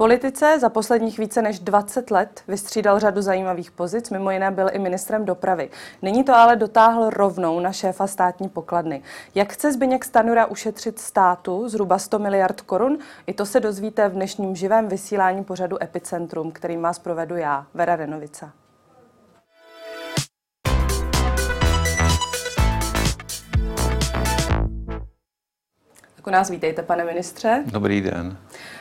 politice za posledních více než 20 let vystřídal řadu zajímavých pozic, mimo jiné byl i ministrem dopravy. Nyní to ale dotáhl rovnou na šéfa státní pokladny. Jak chce Zbyněk Stanura ušetřit státu zhruba 100 miliard korun? I to se dozvíte v dnešním živém vysílání pořadu Epicentrum, kterým vás provedu já, Vera Renovica. Tak u nás vítejte, pane ministře. Dobrý den.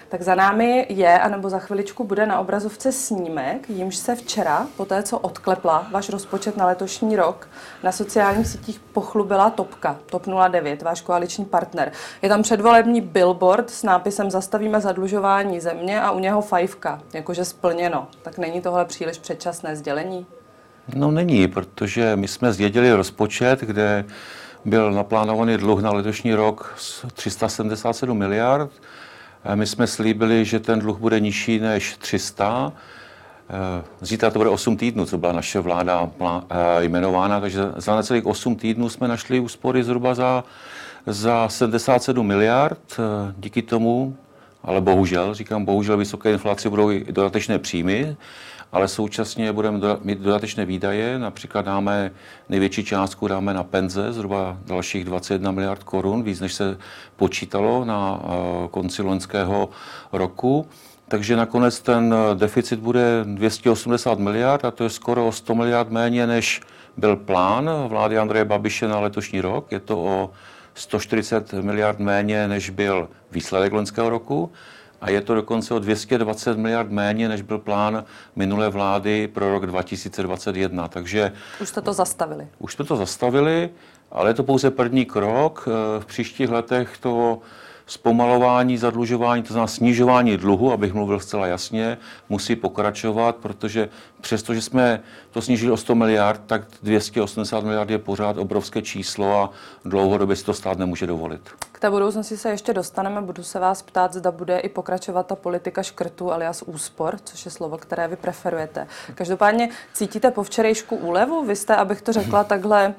Tak za námi je, anebo za chviličku bude na obrazovce snímek, jimž se včera, po té, co odklepla váš rozpočet na letošní rok, na sociálních sítích pochlubila Topka, TOP 09, váš koaliční partner. Je tam předvolební billboard s nápisem Zastavíme zadlužování země a u něho fajfka, jakože splněno. Tak není tohle příliš předčasné sdělení? No není, protože my jsme zdědili rozpočet, kde byl naplánovaný dluh na letošní rok 377 miliard. My jsme slíbili, že ten dluh bude nižší než 300. Zítra to bude 8 týdnů, co byla naše vláda eh, jmenována, takže za necelých 8 týdnů jsme našli úspory zhruba za, za 77 miliard. Díky tomu, ale bohužel, říkám bohužel, vysoké inflaci budou i dodatečné příjmy ale současně budeme mít dodatečné výdaje. Například dáme největší částku dáme na penze, zhruba dalších 21 miliard korun, víc než se počítalo na eh, konci loňského roku. Takže nakonec ten deficit bude 280 miliard a to je skoro o 100 miliard méně, než byl plán vlády Andreje Babiše na letošní rok. Je to o 140 miliard méně, než byl výsledek loňského roku a je to dokonce o 220 miliard méně, než byl plán minulé vlády pro rok 2021. Takže už jste to zastavili. Už jsme to zastavili, ale je to pouze první krok. V příštích letech to zpomalování zadlužování, to znamená snižování dluhu, abych mluvil zcela jasně, musí pokračovat, protože přestože jsme to snížili o 100 miliard, tak 280 miliard je pořád obrovské číslo a dlouhodobě si to stát nemůže dovolit. K té budoucnosti se ještě dostaneme. Budu se vás ptát, zda bude i pokračovat ta politika škrtů alias úspor, což je slovo, které vy preferujete. Každopádně cítíte po včerejšku úlevu? Vy jste, abych to řekla takhle,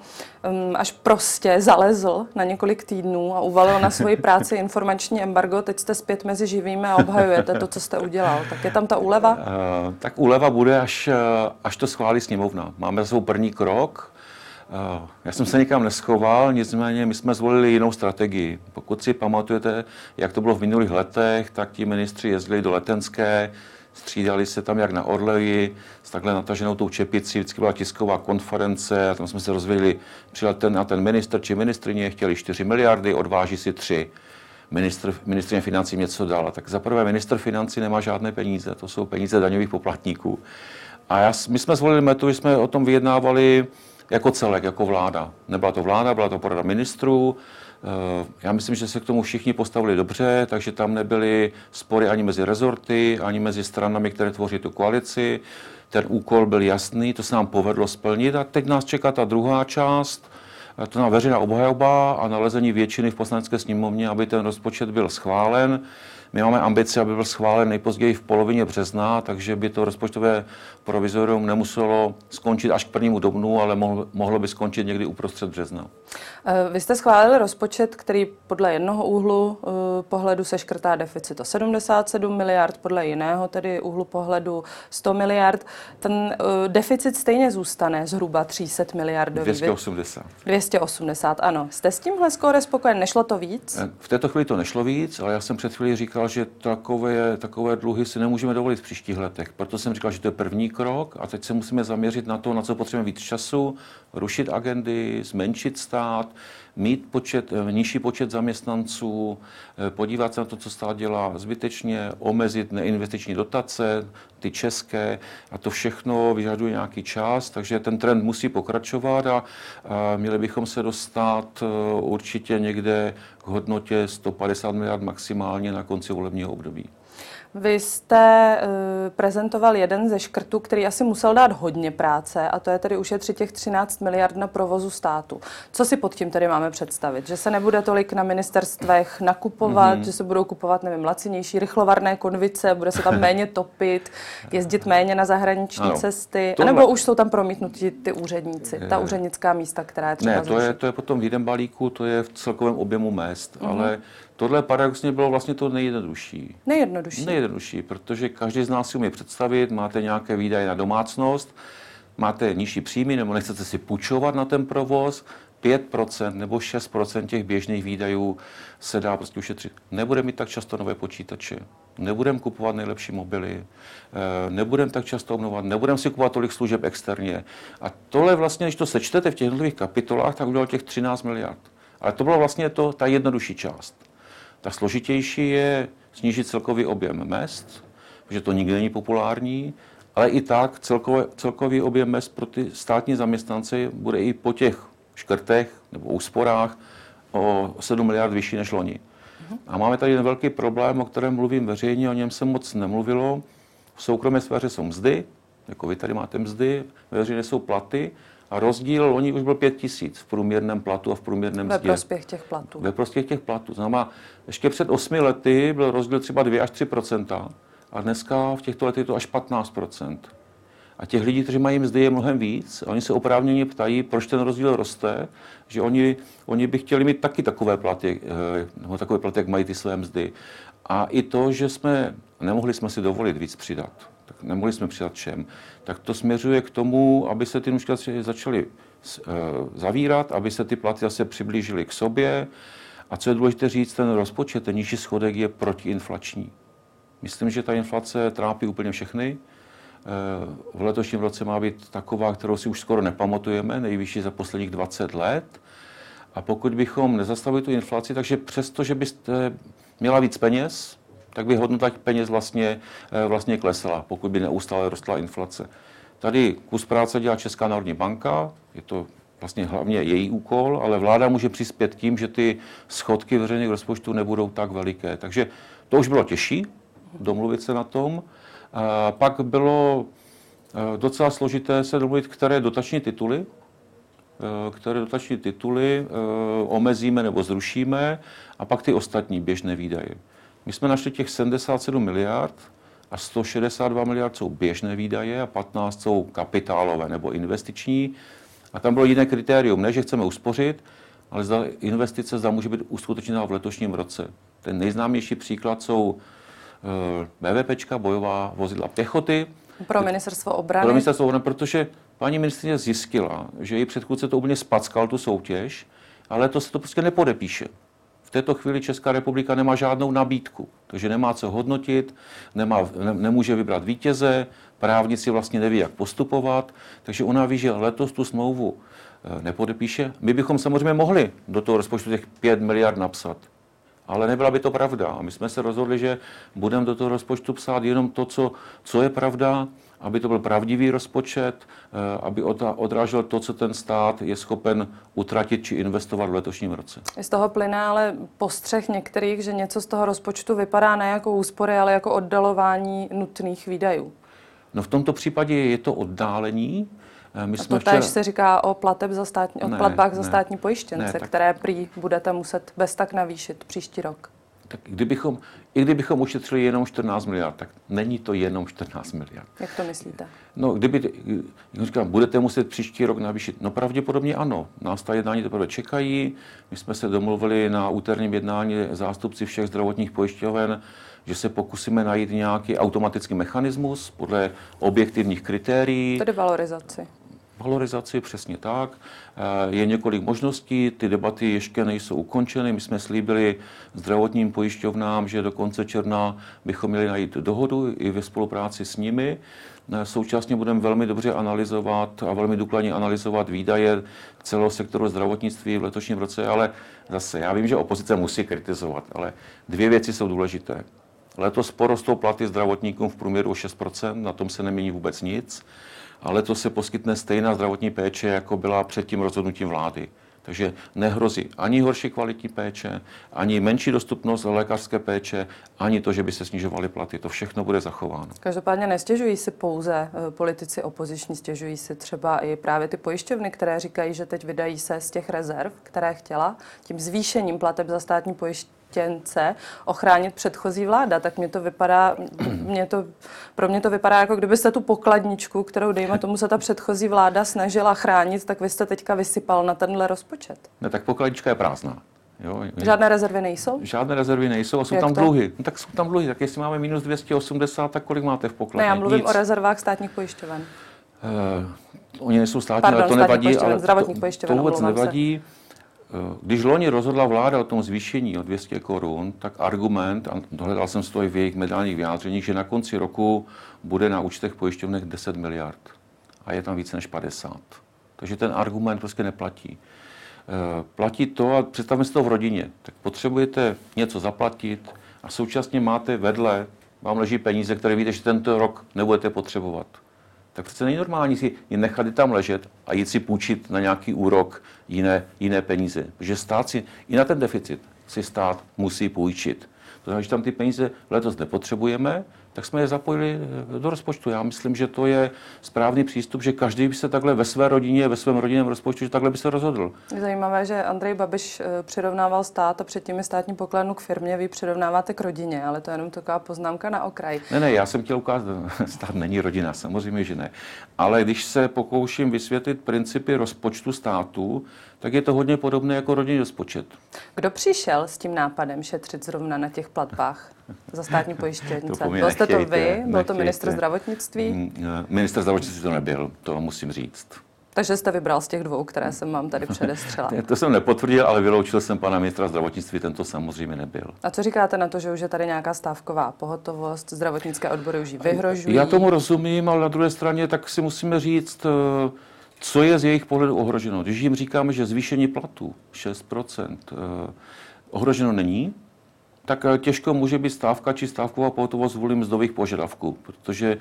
um, až prostě zalezl na několik týdnů a uvalil na svoji práci informační embargo. Teď jste zpět mezi živými a obhajujete to, co jste udělal. Tak je tam ta úleva? Uh, tak úleva bude, až, až to schválí sněmovna. Máme svou první krok. Eh, já jsem se nikam neschoval, nicméně my jsme zvolili jinou strategii. Pokud si pamatujete, jak to bylo v minulých letech, tak ti ministři jezdili do Letenské, střídali se tam jak na Orleji, s takhle nataženou tou čepicí, vždycky byla tisková konference a tam jsme se rozvěděli, přijel ten a ten minister či ministrině, chtěli 4 miliardy, odváží si 3. Ministr, ministrině financí něco dala. Tak zaprvé minister financí nemá žádné peníze, to jsou peníze daňových poplatníků. A já, my jsme zvolili metodu, že jsme o tom vyjednávali jako celek, jako vláda. Nebyla to vláda, byla to porada ministrů. Eh, já myslím, že se k tomu všichni postavili dobře, takže tam nebyly spory ani mezi rezorty, ani mezi stranami, které tvoří tu koalici. Ten úkol byl jasný, to se nám povedlo splnit a teď nás čeká ta druhá část, eh, to na veřejná obhajoba a nalezení většiny v poslanecké sněmovně, aby ten rozpočet byl schválen. My máme ambici, aby byl schválen nejpozději v polovině března, takže by to rozpočtové provizorium nemuselo skončit až k prvnímu dobnu, ale mohlo by skončit někdy uprostřed března. Eh, vy jste schválili rozpočet, který podle jednoho úhlu eh, pohledu se škrtá deficit o 77 miliard, podle jiného tedy úhlu pohledu 100 miliard. Ten eh, deficit stejně zůstane zhruba 300 miliard. 280. 280, ano. Jste s tímhle skóre spokojen? Nešlo to víc? V této chvíli to nešlo víc, ale já jsem před chvíli říkal, že takové, takové dluhy si nemůžeme dovolit v příštích letech. Proto jsem říkal, že to je první krok a teď se musíme zaměřit na to, na co potřebujeme víc času, rušit agendy, zmenšit stát, mít počet, eh, nižší počet zaměstnanců, eh, podívat se na to, co stát dělá zbytečně, omezit neinvestiční dotace, ty české a to všechno vyžaduje nějaký čas, takže ten trend musí pokračovat a, a měli bychom se dostat eh, určitě někde k hodnotě 150 miliard maximálně na konci volebního období. Vy jste uh, prezentoval jeden ze škrtů, který asi musel dát hodně práce, a to je tedy ušetřit těch 13 miliard na provozu státu. Co si pod tím tedy máme představit? Že se nebude tolik na ministerstvech nakupovat, mm-hmm. že se budou kupovat, nevím, lacinější rychlovarné konvice, bude se tam méně topit, jezdit méně na zahraniční ano. cesty, Tohle... anebo už jsou tam promítnutí ty úředníci, ta úřednická místa, která je třeba Ne, to je, to je potom v jeden balíku, to je v celkovém objemu mest, mm-hmm. ale tohle paradoxně bylo vlastně to nejjednodušší. Nejjednodušší. Nejjednodušší, protože každý z nás si umí představit, máte nějaké výdaje na domácnost, máte nižší příjmy nebo nechcete si půjčovat na ten provoz, 5% nebo 6% těch běžných výdajů se dá prostě ušetřit. Nebudeme mít tak často nové počítače, nebudeme kupovat nejlepší mobily, eh, nebudeme tak často obnovovat, nebudeme si kupovat tolik služeb externě. A tohle vlastně, když to sečtete v těch jednotlivých kapitolách, tak udělal těch 13 miliard. Ale to byla vlastně to, ta jednodušší část. Ta složitější je snížit celkový objem mest, protože to nikdy není populární, ale i tak celkový, celkový objem mest pro ty státní zaměstnance bude i po těch škrtech nebo úsporách o 7 miliard vyšší než loni. A máme tady jeden velký problém, o kterém mluvím veřejně, o něm se moc nemluvilo. V soukromé sféře jsou mzdy, jako vy tady máte mzdy, veřejně jsou platy a rozdíl loni už byl 5 tisíc v průměrném platu a v průměrném Ve mzdě. prospěch těch platů. Ve prospěch těch platů. Znamená, ještě před 8 lety byl rozdíl třeba 2 až 3% a dneska v těchto letech je to až 15% a těch lidí, kteří mají mzdy, je mnohem víc. A oni se oprávněně ptají, proč ten rozdíl roste, že oni, oni by chtěli mít taky takové platy, eh, nebo takové platy, jak mají ty své mzdy. A i to, že jsme, nemohli jsme si dovolit víc přidat, tak nemohli jsme přidat všem, tak to směřuje k tomu, aby se ty nůžky začaly eh, zavírat, aby se ty platy zase přiblížily k sobě. A co je důležité říct, ten rozpočet, ten nižší schodek je protiinflační. Myslím, že ta inflace trápí úplně všechny. Eh, v letošním roce má být taková, kterou si už skoro nepamatujeme, nejvyšší za posledních 20 let. A pokud bychom nezastavili tu inflaci, takže přesto, že byste měla víc peněz, tak by hodnota peněz vlastně, eh, vlastně klesala, pokud by neustále rostla inflace. Tady kus práce dělá Česká národní banka, je to vlastně hlavně její úkol, ale vláda může přispět tím, že ty schodky veřejných rozpočtů nebudou tak veliké. Takže to už bylo těžší, domluvit se na tom. Pak bylo eh, docela složité se domluvit, které dotační tituly, eh, které dotační tituly omezíme nebo zrušíme a pak ty ostatní běžné výdaje. My jsme našli těch 77 miliard a 162 miliard jsou běžné výdaje a 15 jsou kapitálové nebo investiční. A tam bylo jiné kritérium, ne, že chceme uspořit, ale zda investice zda může být uskutečněna v letošním roce. Ten nejznámější příklad jsou Eh, BVPčka, bojová vozidla pěchoty. Pro ministerstvo obrany? Pro ministerstvo obrany, protože paní ministrině zjistila, že její předchůdce to úplně spackal, tu soutěž, ale to se to prostě nepodepíše. V této chvíli Česká republika nemá žádnou nabídku, takže nemá co hodnotit, nemá, ne, nemůže vybrat vítěze, právníci vlastně neví, jak postupovat, takže ona ví, že letos tu smlouvu eh, nepodepíše. My bychom samozřejmě mohli do toho rozpočtu těch 5 miliard napsat, ale nebyla by to pravda. A my jsme se rozhodli, že budeme do toho rozpočtu psát jenom to, co, co je pravda, aby to byl pravdivý rozpočet, eh, aby odrážel to, co ten stát je schopen utratit či investovat v letošním roce. Z toho plyne ale postřeh některých, že něco z toho rozpočtu vypadá ne jako úspory, ale jako oddalování nutných výdajů. No v tomto případě je to oddálení, Eh, my jsme to včera... se říká o, plateb za státní, o ne, platbách ne, za státní pojištěnce, ne, tak... které prý budete muset bez tak navýšit příští rok. Tak kdybychom, i kdybychom ušetřili jenom 14 miliard, tak není to jenom 14 miliard. Jak to myslíte? No, kdyby, jak říkám, budete muset příští rok navýšit? No pravděpodobně ano. Nás ta jednání teprve čekají. My jsme se domluvili na úterním jednání zástupci všech zdravotních pojišťoven, že se pokusíme najít nějaký automatický mechanismus podle objektivních kritérií. Tedy valorizaci valorizaci, přesně tak. Eh, je několik možností, ty debaty ještě nejsou ukončeny. My jsme slíbili zdravotním pojišťovnám, že do konce června bychom měli najít dohodu i ve spolupráci s nimi. Eh, současně budeme velmi dobře analyzovat a velmi důkladně analyzovat výdaje celého sektoru zdravotnictví v letošním roce, ale zase já vím, že opozice musí kritizovat, ale dvě věci jsou důležité. Letos porostou platy zdravotníkům v průměru o 6%, na tom se nemění vůbec nic ale to se poskytne stejná zdravotní péče, jako byla před tím rozhodnutím vlády. Takže nehrozí ani horší kvalitní péče, ani menší dostupnost lékařské péče, ani to, že by se snižovaly platy. To všechno bude zachováno. Každopádně nestěžují si pouze eh, politici opoziční, stěžují si třeba i právě ty pojišťovny, které říkají, že teď vydají se z těch rezerv, které chtěla, tím zvýšením plateb za státní pojištění chtěnce ochránit předchozí vláda, tak mě to vypadá, mě to, pro mě to vypadá, jako kdybyste tu pokladničku, kterou dejme tomu se ta předchozí vláda snažila chránit, tak vy jste teďka vysypal na tenhle rozpočet. Ne, tak pokladnička je prázdná. Jo? Žádné rezervy nejsou? Žádné rezervy nejsou a jsou Jak tam to? dluhy. No, tak jsou tam dluhy. Tak jestli máme minus 280, tak kolik máte v pokladě? Ne, já mluvím Nic. o rezervách státních pojišťoven. Uh, oni nejsou státní, Pardon, ale to nevadí. Ale to, to vůbec nevadí. Se. Když loni rozhodla vláda o tom zvýšení o 200 korun, tak argument, a dohledal jsem to i v jejich mediálních vyjádřeních, že na konci roku bude na účtech pojišťovnech 10 miliard. A je tam více než 50. Takže ten argument prostě neplatí. Eh, platí to, a představme si to v rodině, tak potřebujete něco zaplatit a současně máte vedle, vám leží peníze, které víte, že tento rok nebudete potřebovat tak přece není normální si je nechat je tam ležet a jít si půjčit na nějaký úrok jiné, jiné peníze. Protože stát si, i na ten deficit si stát musí půjčit. To znamená, že tam ty peníze letos nepotřebujeme, tak jsme je zapojili eh, do rozpočtu. Já myslím, že to je správný přístup, že každý by se takhle ve své rodině, ve svém rodinném rozpočtu, že takhle by se rozhodl. Je zajímavé, že Andrej Babiš eh, přirovnával stát a předtím je státní pokladnu k firmě, vy přirovnáváte k rodině, ale to je jenom taková poznámka na okraj. Ne, ne, já jsem chtěl ukázat, stát není rodina, samozřejmě, že ne. Ale když se pokouším vysvětlit principy rozpočtu státu, tak je to hodně podobné jako rodinný rozpočet. Kdo přišel s tím nápadem šetřit zrovna na těch platbách za státní pojištěnice? Byl jste to vy? Byl to ministr zdravotnictví? Mm, eh, ministr zdravotnictví to nebyl, to musím říct. Takže jste vybral z těch dvou, které jsem vám tady předestřela. to jsem nepotvrdil, ale vyloučil jsem pana ministra zdravotnictví, tento samozřejmě nebyl. A co říkáte na to, že už je tady nějaká stávková pohotovost, zdravotnické odbory už ji vyhrožují? Já tomu rozumím, ale na druhé straně tak si musíme říct, eh, co je z jejich pohledu ohroženo. Když jim říkáme, že zvýšení platů 6% eh, ohroženo není, tak eh, těžko může být stávka či stávková pohotovost kvůli mzdových požadavků, protože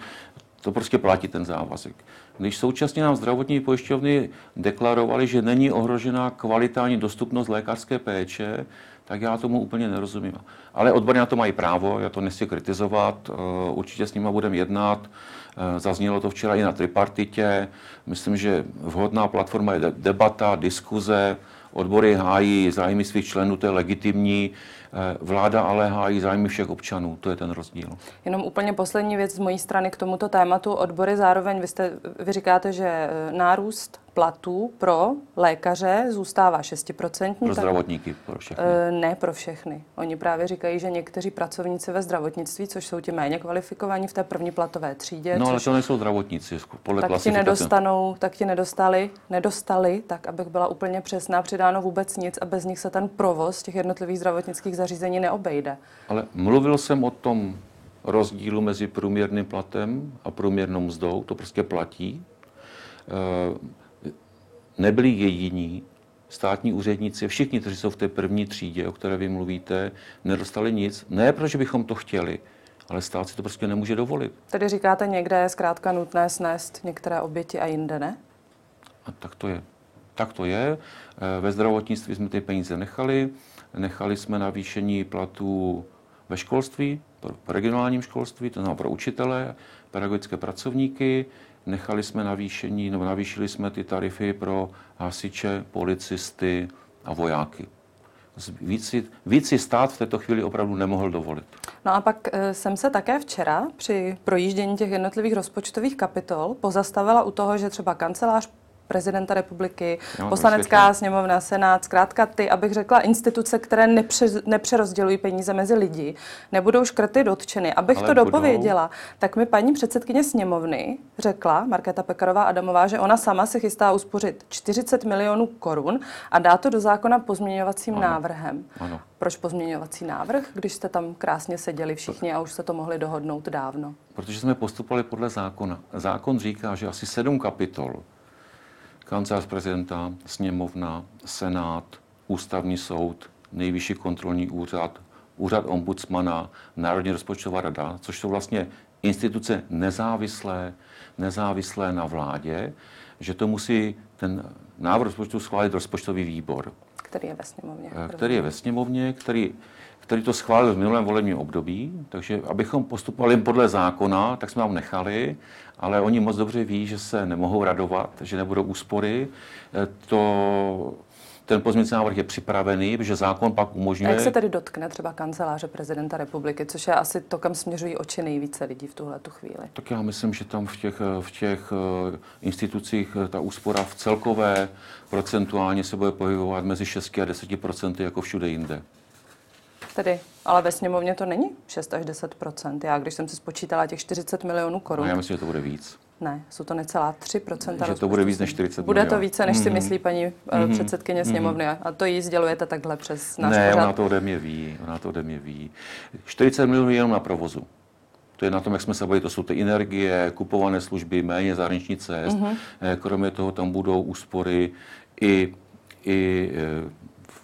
to prostě platí ten závazek. Když současně nám zdravotní pojišťovny deklarovali, že není ohrožená kvalita ani dostupnost lékařské péče, tak já tomu úplně nerozumím. Ale odborně na to mají právo, já to nechci kritizovat, eh, určitě s nimi budeme jednat. Eh, zaznělo to včera i na tripartitě. Myslím, že vhodná platforma je debata, diskuze, odbory hájí zájmy svých členů, to je legitimní. Eh, vláda ale hájí zájmy všech občanů, to je ten rozdíl. Jenom úplně poslední věc z mojí strany k tomuto tématu. Odbory zároveň, vy, jste, vy říkáte, že eh, nárůst platů pro lékaře zůstává 6%. Pro zdravotníky, pro všechny. E, ne pro všechny. Oni právě říkají, že někteří pracovníci ve zdravotnictví, což jsou ti méně kvalifikovaní v té první platové třídě. No ale to nejsou zdravotníci, podle tak ti nedostanou, tak ti nedostali, nedostali, tak abych byla úplně přesná, přidáno vůbec nic a bez nich se ten provoz těch jednotlivých zdravotnických zařízení neobejde. Ale mluvil jsem o tom rozdílu mezi průměrným platem a průměrnou mzdou, to prostě platí. Nebyli jediní státní úředníci, všichni, kteří jsou v té první třídě, o které vy mluvíte, nedostali nic. Ne, protože bychom to chtěli, ale stát si to prostě nemůže dovolit. Tedy říkáte, někde je zkrátka nutné snést některé oběti a jinde ne? A tak to je. Tak to je. E, ve zdravotnictví jsme ty peníze nechali. Nechali jsme navýšení platů ve školství, pro regionálním školství, to znamená pro učitele, pedagogické pracovníky. Nechali jsme navýšení, nebo navýšili jsme ty tarify pro hasiče, policisty a vojáky. Víc víc si stát v této chvíli opravdu nemohl dovolit. No a pak e, jsem se také včera při projíždění těch jednotlivých rozpočtových kapitol pozastavila u toho, že třeba kancelář prezidenta republiky, no, poslanecká sněmovna, senát, zkrátka ty, abych řekla, instituce, které nepře, nepřerozdělují peníze mezi lidi, nebudou škrty dotčeny. Abych Ale to budou. dopověděla, tak mi paní předsedkyně sněmovny řekla, Markéta Pekarová Adamová, že ona sama se chystá uspořit 40 milionů korun a dá to do zákona pozměňovacím ano. návrhem. Ano. Proč pozměňovací návrh, když jste tam krásně seděli všichni a už se to mohli dohodnout dávno? Protože jsme postupovali podle zákona. Zákon říká, že asi sedm kapitol kancelář prezidenta, sněmovna, senát, ústavní soud, nejvyšší kontrolní úřad, úřad ombudsmana, Národní rozpočtová rada, což jsou vlastně instituce nezávislé, nezávislé na vládě, že to musí ten návrh rozpočtu schválit rozpočtový výbor. Který je ve sněmovně. Eh, který je ve sněmovně, který, který to schválil v minulém volebním období, takže abychom postupovali podle zákona, tak jsme vám nechali ale oni moc dobře ví, že se nemohou radovat, že nebudou úspory. Eh, to, ten pozměňovací návrh je připravený, protože zákon pak umožňuje... A jak se tedy dotkne třeba kanceláře prezidenta republiky, což je asi to, kam směřují oči nejvíce lidí v tuhle tu chvíli? Tak já myslím, že tam v těch, v těch eh, institucích eh, ta úspora v celkové procentuálně se bude pohybovat mezi 6 a 10 procenty jako všude jinde. Tedy, ale ve sněmovně to není 6 až 10% Já, když jsem si spočítala těch 40 milionů korun. No, já myslím, že to bude víc. Ne, jsou to necelá 3% Že to bude víc než 40 Bude to více, než si mhm. myslí paní mm-hmm. předsedkyně sněmovny. Mm-hmm. A to jí sdělujete takhle přes náš Ne, pořád. ona to ode mě ví. Ona to ode mě ví. 40 milionů jenom na provozu. To je na tom, jak jsme se bavili, to jsou ty energie, kupované služby, méně zahraniční cest. Mm-hmm. Kromě toho tam budou úspory i, i eh,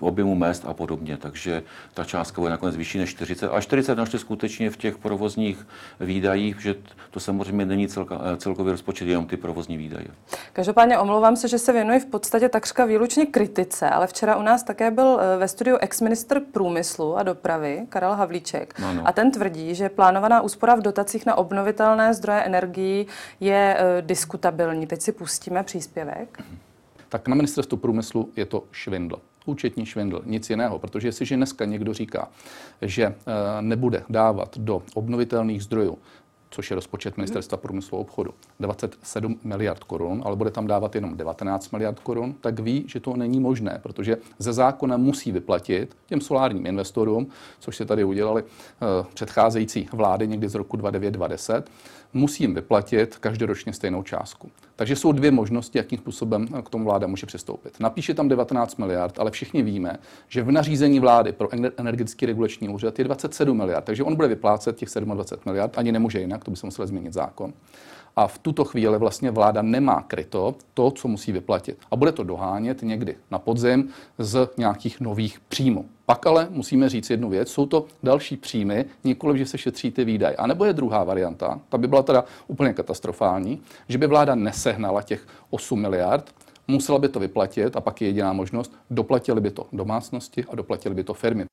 objemu mest a podobně. Takže ta částka bude nakonec vyšší než 40. A 40 našli skutečně v těch provozních výdajích, že to samozřejmě není celka, eh, celkový rozpočet, jenom ty provozní výdaje. Každopádně omlouvám se, že se věnuji v podstatě takřka výlučně kritice, ale včera u nás také byl eh, ve studiu ex-ministr průmyslu a dopravy Karel Havlíček. Ano. A ten tvrdí, že plánovaná úspora v dotacích na obnovitelné zdroje energií je e, diskutabilní. Teď si pustíme příspěvek. Tak na ministerstvu průmyslu je to švindl účetní švindl, nic jiného. Protože jestliže dneska někdo říká, že eh, nebude dávat do obnovitelných zdrojů což je rozpočet Ministerstva průmyslu a obchodu, 27 miliard korun, ale bude tam dávat jenom 19 miliard korun, tak ví, že to není možné, protože ze zákona musí vyplatit těm solárním investorům, což se tady udělali uh, předcházející vlády někdy z roku 2009-2010, musí jim vyplatit každoročně stejnou částku. Takže jsou dvě možnosti, jakým způsobem k tomu vláda může přistoupit. Napíše tam 19 miliard, ale všichni víme, že v nařízení vlády pro energetický regulační úřad je 27 miliard, takže on bude vyplácet těch 27 miliard, ani nemůže jinak, to by se musel změnit zákon. A v tuto chvíli vlastně vláda nemá kryto to, co musí vyplatit. A bude to dohánět někdy na podzim z nějakých nových příjmů. Pak ale musíme říct jednu věc, jsou to další příjmy, nikoliv, že se šetří ty výdaje. A nebo je druhá varianta, ta by byla teda úplně katastrofální, že by vláda nesehnala těch 8 miliard, musela by to vyplatit a pak je jediná možnost, doplatili by to domácnosti a doplatili by to firmy.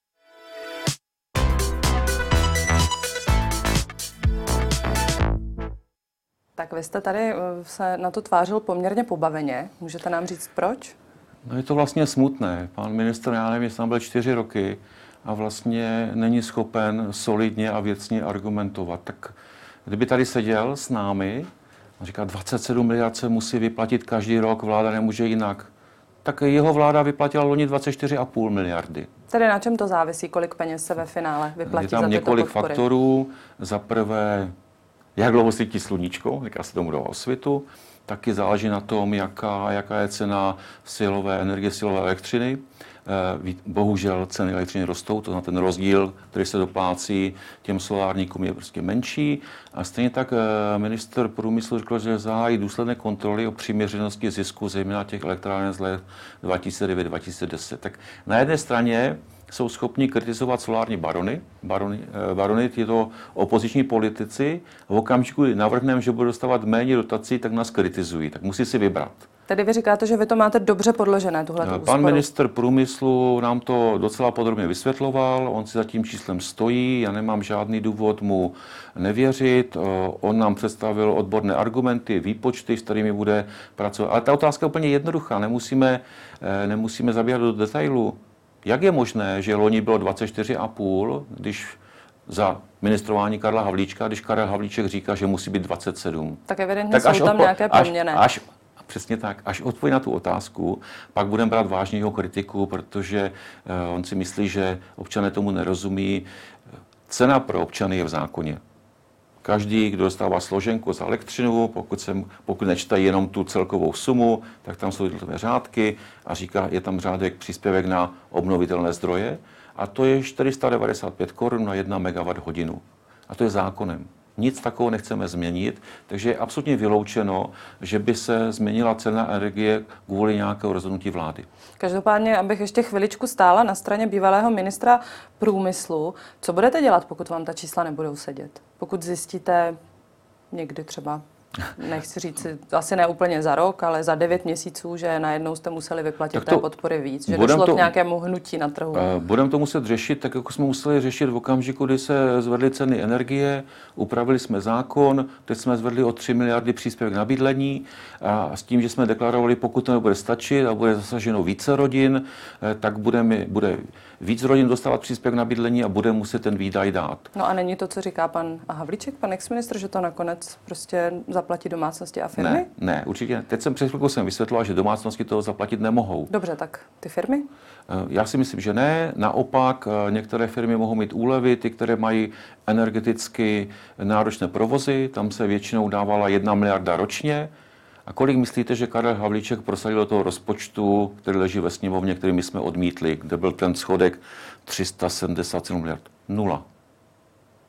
Tak vy jste tady eh, se na to tvářil poměrně pobaveně. Můžete nám říct proč? No je to vlastně smutné. Pan ministr, já nevím, jestli tam byl čtyři roky a vlastně není schopen solidně a věcně argumentovat. Tak kdyby tady seděl s námi a říká, 27 miliard se musí vyplatit každý rok, vláda nemůže jinak, tak jeho vláda vyplatila loni 24,5 miliardy. Tedy na čem to závisí, kolik peněz se ve finále vyplatí Je tam za několik faktorů. Za prvé, jak dlouho svítí sluníčko, říká se tomu do osvětu. Taky záleží na tom, jaká, jaká je cena silové energie, silové elektřiny. Eh, bohužel ceny elektřiny rostou, to znamená ten rozdíl, který se doplácí těm solárníkům, je prostě menší. A stejně tak eh, minister průmyslu řekl, že zahájí důsledné kontroly o přiměřenosti zisku, zejména těch elektráren z let 2009-2010. Tak na jedné straně jsou schopni kritizovat solární barony, barony, eh, barony tyto opoziční politici, v okamžiku, kdy navrhneme, že budou dostávat méně dotací, tak nás kritizují, tak musí si vybrat. Tedy vy říkáte, že vy to máte dobře podložené, tuhle Pan úsporu. minister průmyslu nám to docela podrobně vysvětloval, on si za tím číslem stojí, já nemám žádný důvod mu nevěřit, eh, on nám představil odborné argumenty, výpočty, s kterými bude pracovat. Ale ta otázka je úplně jednoduchá, nemusíme, eh, nemusíme zabíhat do detailu. Jak je možné, že loni bylo 24,5, když za ministrování Karla Havlíčka, když Karel Havlíček říká, že musí být 27. Tak evidentně tak jsou tam odpo- nějaké proměny. Až, až, přesně tak. Až odpoví na tu otázku, pak budeme brát vážně jeho kritiku, protože uh, on si myslí, že občané tomu nerozumí. Cena pro občany je v zákoně. Každý, kdo dostává složenku za elektřinu, pokud, se, pokud nečte jenom tu celkovou sumu, tak tam jsou jednotlivé řádky a říká, je tam řádek příspěvek na obnovitelné zdroje a to je 495 korun na 1 MWh. A to je zákonem. Nic takového nechceme změnit, takže je absolutně vyloučeno, že by se změnila cena energie kvůli nějakého rozhodnutí vlády. Každopádně, abych ještě chviličku stála na straně bývalého ministra průmyslu, co budete dělat, pokud vám ta čísla nebudou sedět? Pokud zjistíte někdy třeba nechci říct, asi ne úplně za rok, ale za devět měsíců, že najednou jste museli vyplatit Tak to- té podpory víc, že došlo to- k nějakému hnutí na trhu. Eh, Budeme to muset řešit, tak jako jsme museli řešit v okamžiku, kdy se zvedly ceny energie, upravili jsme zákon, teď jsme zvedli o 3 miliardy příspěvek na bydlení a s tím, že jsme deklarovali, pokud to nebude stačit a bude zasaženo více rodin, eh, tak budeme, bude víc rodin dostávat příspěvek na bydlení a bude muset ten výdaj dát. No a není to, co říká pan Havlíček, pan exministr, že to nakonec prostě zaplatí domácnosti a firmy? Ne, ne, určitě ne. Teď jsem před chvilkou jsem vysvětloval, že domácnosti to zaplatit nemohou. Dobře, tak ty firmy? Eh, Já si myslím, že ne. Naopak, eh, některé firmy mohou mít úlevy, ty, které mají energeticky náročné provozy, tam se většinou dávala jedna miliarda ročně. A kolik myslíte, že Karel Havlíček prosadil do toho rozpočtu, který leží ve sněmovně, který my jsme odmítli, kde byl ten schodek 377 miliard? Nula.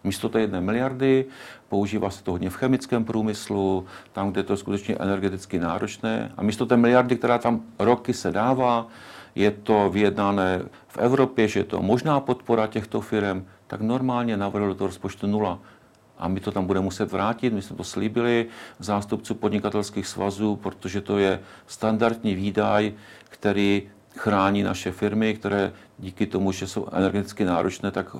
Místo té jedné miliardy používá se to hodně v chemickém průmyslu, tam, kde to je skutečně energeticky náročné. A místo té miliardy, která tam roky se dává, je to vyjednané v Evropě, že je to možná podpora těchto firm, tak normálně navrhl do toho rozpočtu nula. A my to tam budeme muset vrátit, my jsme to slíbili zástupců podnikatelských svazů, protože to je standardní výdaj, který chrání naše firmy, které díky tomu, že jsou energeticky náročné, tak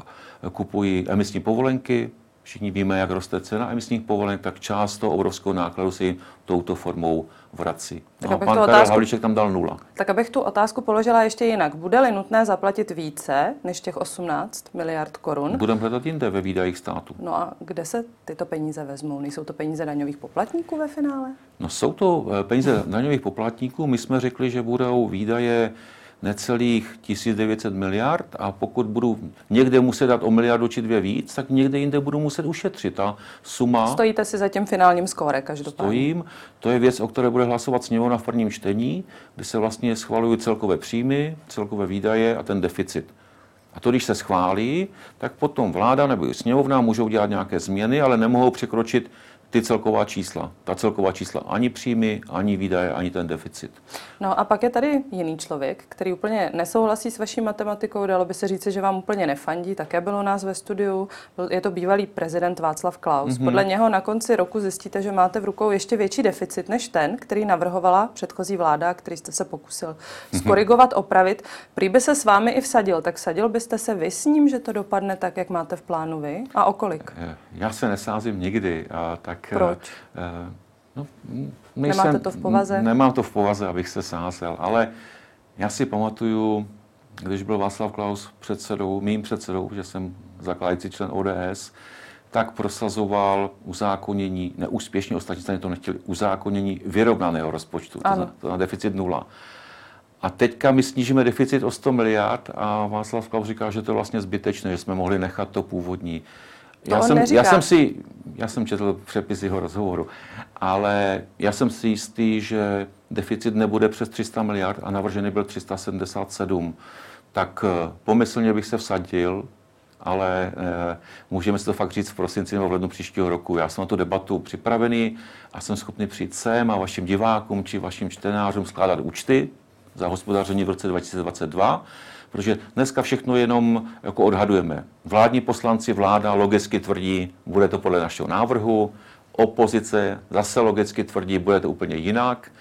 kupují emisní povolenky. Všichni víme, jak roste cena emisních povolenek, tak část toho obrovského nákladu si jim touto formou vrací. Tak No pan Karel Havlíček tam dal nula. Tak abych tu otázku položila ještě jinak. Bude-li nutné zaplatit více než těch 18 miliard korun? Budeme hledat jinde ve výdajích státu. No a kde se tyto peníze vezmou? Nejsou to peníze daňových poplatníků ve finále? No jsou to eh, peníze daňových poplatníků. My jsme řekli, že budou výdaje necelých 1900 miliard a pokud budu někde muset dát o miliardu či dvě víc, tak někde jinde budu muset ušetřit. Ta suma Stojíte si za tím finálním skóre každopádně. stojím. To je věc, o které bude hlasovat sněmovna v prvním čtení, kdy se vlastně schvalují celkové příjmy, celkové výdaje a ten deficit. A to, když se schválí, tak potom vláda nebo sněmovna můžou dělat nějaké změny, ale nemohou překročit ty celková čísla. Ta celková čísla ani příjmy, ani výdaje, ani ten deficit. No a pak je tady jiný člověk, který úplně nesouhlasí s vaší matematikou, dalo by se říci, že vám úplně nefandí, také bylo u nás ve studiu, je to bývalý prezident Václav Klaus. Mm-hmm. Podle něho na konci roku zjistíte, že máte v rukou ještě větší deficit než ten, který navrhovala předchozí vláda, který jste se pokusil skorigovat, opravit. Prý by se s vámi i vsadil, tak vsadil byste se vy s ním, že to dopadne tak, jak máte v plánu vy? A o kolik? Eh, Já se nesázím nikdy, a tak... eh, Proč? eh, No, mm, Nemáte to v povaze? Nemám to v povaze, abych se sázel, ale já si pamatuju, když byl Václav Klaus předsedou, mým předsedou, že jsem zakládající člen ODS, tak prosazoval uzákonění, neúspěšně ostatní strany to nechtěli, uzákonění vyrovnaného rozpočtu, to Ano. to na deficit nula. A teďka my snížíme deficit o 100 miliard a Václav Klaus říká, že to je vlastně zbytečné, že jsme mohli nechat to původní. Já, jsem, neříká. já jsem si, já jsem četl přepis jeho rozhovoru, ale já jsem si jistý, že deficit nebude přes 300 miliard a navržený byl 377. Tak eh, pomyslně bych se vsadil, ale eh, můžeme si to fakt říct v prosinci nebo v lednu příštího roku. Já jsem na tu debatu připravený a jsem schopný přijít sem a vašim divákům či vašim čtenářům skládat účty za hospodaření v roce 2022, protože dneska všechno jenom jako odhadujeme. Vládní poslanci, vláda logicky tvrdí, bude to podle našeho návrhu, opozice zase logicky tvrdí, bude to úplně jinak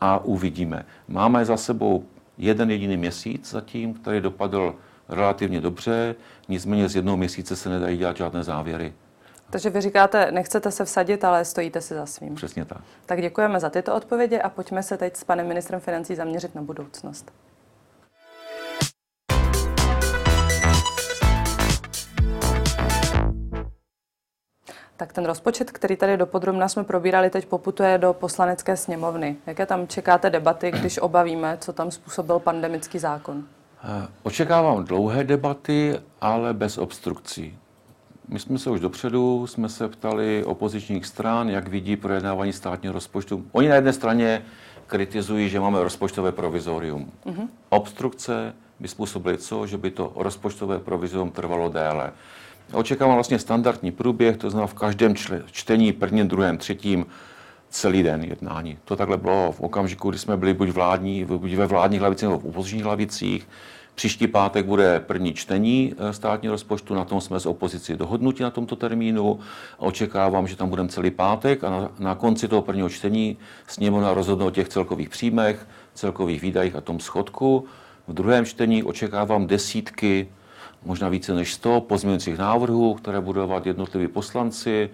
a uvidíme. Máme za sebou jeden jediný měsíc zatím, který dopadl relativně dobře, nicméně z jednoho měsíce se nedají dělat žádné závěry. Takže vy říkáte, nechcete se vsadit, ale stojíte si za svým. Přesně tak. Tak děkujeme za tyto odpovědi a pojďme se teď s panem ministrem financí zaměřit na budoucnost. Tak ten rozpočet, který tady dopodrobna jsme probírali, teď poputuje do poslanecké sněmovny. Jaké tam čekáte debaty, když obavíme, co tam způsobil pandemický zákon? Eh, Očekávám dlouhé debaty, ale bez obstrukcí. My jsme se už dopředu jsme se ptali opozičních stran, jak vidí projednávání státního rozpočtu. Oni na jedné straně kritizují, že máme rozpočtové provizorium. Mm-hmm. Obstrukce by způsobily co? Že by to rozpočtové provizorium trvalo déle. Očekávám vlastně standardní průběh, to znamená v každém čle- čtení, prvním, druhém, třetím, celý den jednání. To takhle bylo v okamžiku, kdy jsme byli buď, vládní, buď ve vládních lavicích nebo v opozičních lavicích. Příští pátek bude první čtení eh, státní rozpočtu, na tom jsme s opozicí dohodnuti na tomto termínu. Očekávám, že tam budeme celý pátek a na, na konci toho prvního čtení sněmovna rozhodne o těch celkových příjmech, celkových výdajích a tom schodku. V druhém čtení očekávám desítky, možná více než 100 pozměňujících návrhů, které budou dávat jednotliví poslanci.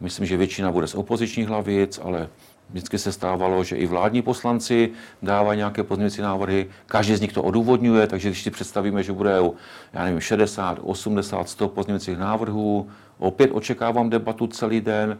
Myslím, že většina bude z opozičních hlavic, ale Vždycky se stávalo, že i vládní poslanci dávají nějaké pozměňující návrhy, každý z nich to odůvodňuje, takže když si představíme, že bude, já nevím, 60, 80, 100 pozměňujících návrhů, opět očekávám debatu celý den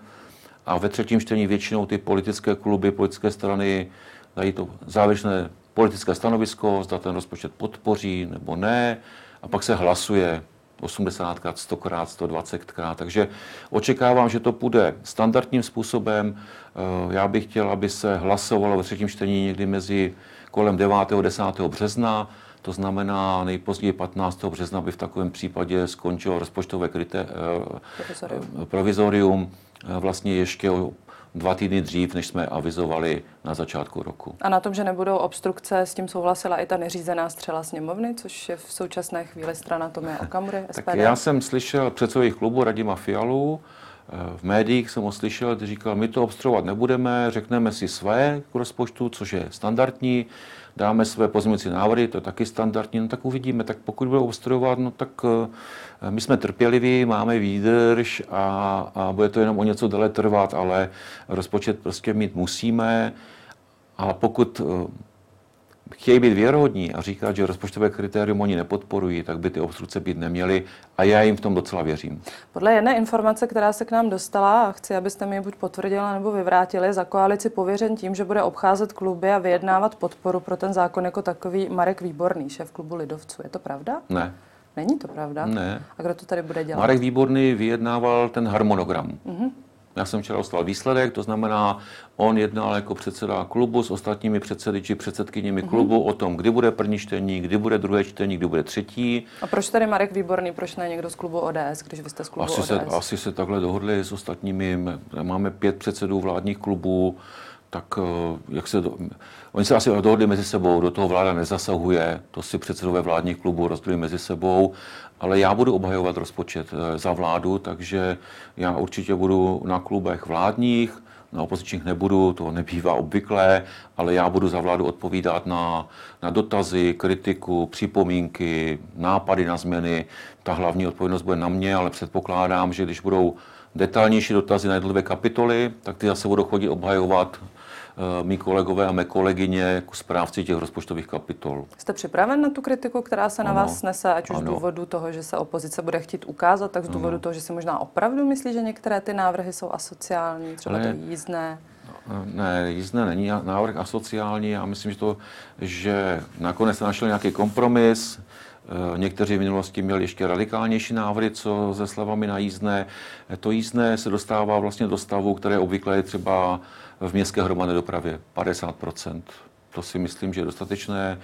a ve třetím čtení většinou ty politické kluby, politické strany dají to závěrečné politické stanovisko, zda ten rozpočet podpoří nebo ne, a pak se hlasuje 80krát, 100krát, 120krát. Takže očekávám, že to půjde standardním způsobem. Eh, já bych chtěl, aby se hlasovalo ve třetím čtení někdy mezi kolem 9. 10. března. To znamená, nejpozději 15. března by v takovém případě skončilo rozpočtové kryté, eh, provizorium. provizorium. Eh, vlastně ještě dva týdny dřív, než jsme avizovali na začátku roku. A na tom, že nebudou obstrukce, s tím souhlasila i ta neřízená střela sněmovny, což je v současné chvíli strana Tomia Okamury, SPD. Tak já jsem slyšel předsedových klubu Radima Fialu, v médiích jsem ho slyšel, když říkal, my to obstruovat nebudeme, řekneme si své k rozpočtu, což je standardní, dáme své pozměňující návrhy, to je taky standardní, no tak uvidíme. Tak pokud budou obstruovat, no tak eh, my jsme trpěliví, máme výdrž a, a bude to jenom o něco déle trvat, ale rozpočet prostě mít musíme. A pokud eh, chtějí být věrohodní a říkat, že rozpočtové kritérium oni nepodporují, tak by ty obstrukce být neměly a já jim v tom docela věřím. Podle jedné informace, která se k nám dostala, a chci, abyste mi ji buď potvrdila nebo vyvrátili, za koalici pověřen tím, že bude obcházet kluby a vyjednávat podporu pro ten zákon jako takový Marek Výborný, šéf klubu Lidovců. Je to pravda? Ne. Není to pravda? Ne. A kdo to tady bude dělat? Marek Výborný vyjednával ten harmonogram. Mm-hmm. Já jsem včera dostal výsledek, to znamená, on jednal jako předseda klubu s ostatními předsedy či předsedkyněmi mm-hmm. klubu o tom, kdy bude první čtení, kdy bude druhé čtení, kdy bude třetí. A proč tady Marek Výborný, proč ne někdo z klubu ODS, když vy jste z klubu asi ODS? Se, asi se takhle dohodli s ostatními. Máme pět předsedů vládních klubů, tak eh, jak se do, oni se asi dohodli mezi sebou, do toho vláda nezasahuje, to si předsedové vládních klubů rozdělí mezi sebou ale já budu obhajovat rozpočet eh, za vládu, takže já určitě budu na klubech vládních, na opozičních nebudu, to nebývá obvyklé, ale já budu za vládu odpovídat na, na dotazy, kritiku, připomínky, nápady na změny. Ta hlavní odpovědnost bude na mě, ale předpokládám, že když budou detailnější dotazy na jednotlivé kapitoly, tak ty zase budou chodit obhajovat mý kolegové a mé kolegyně jako správci těch rozpočtových kapitol. Jste připraven na tu kritiku, která se na ano, vás snese, ať už ano. z důvodu toho, že se opozice bude chtít ukázat, tak z důvodu ano. toho, že si možná opravdu myslí, že některé ty návrhy jsou asociální, třeba Ale... to jízdné? Ne, jízdné není návrh asociální. Já myslím, že to, že nakonec se našel nějaký kompromis. Eh, někteří v minulosti měli ještě radikálnější návrhy, co se slevami na jízdné. To jízdné se dostává vlastně do stavu, které obvykle je třeba v městské hromadné dopravě 50% To si myslím, že je dostatečné.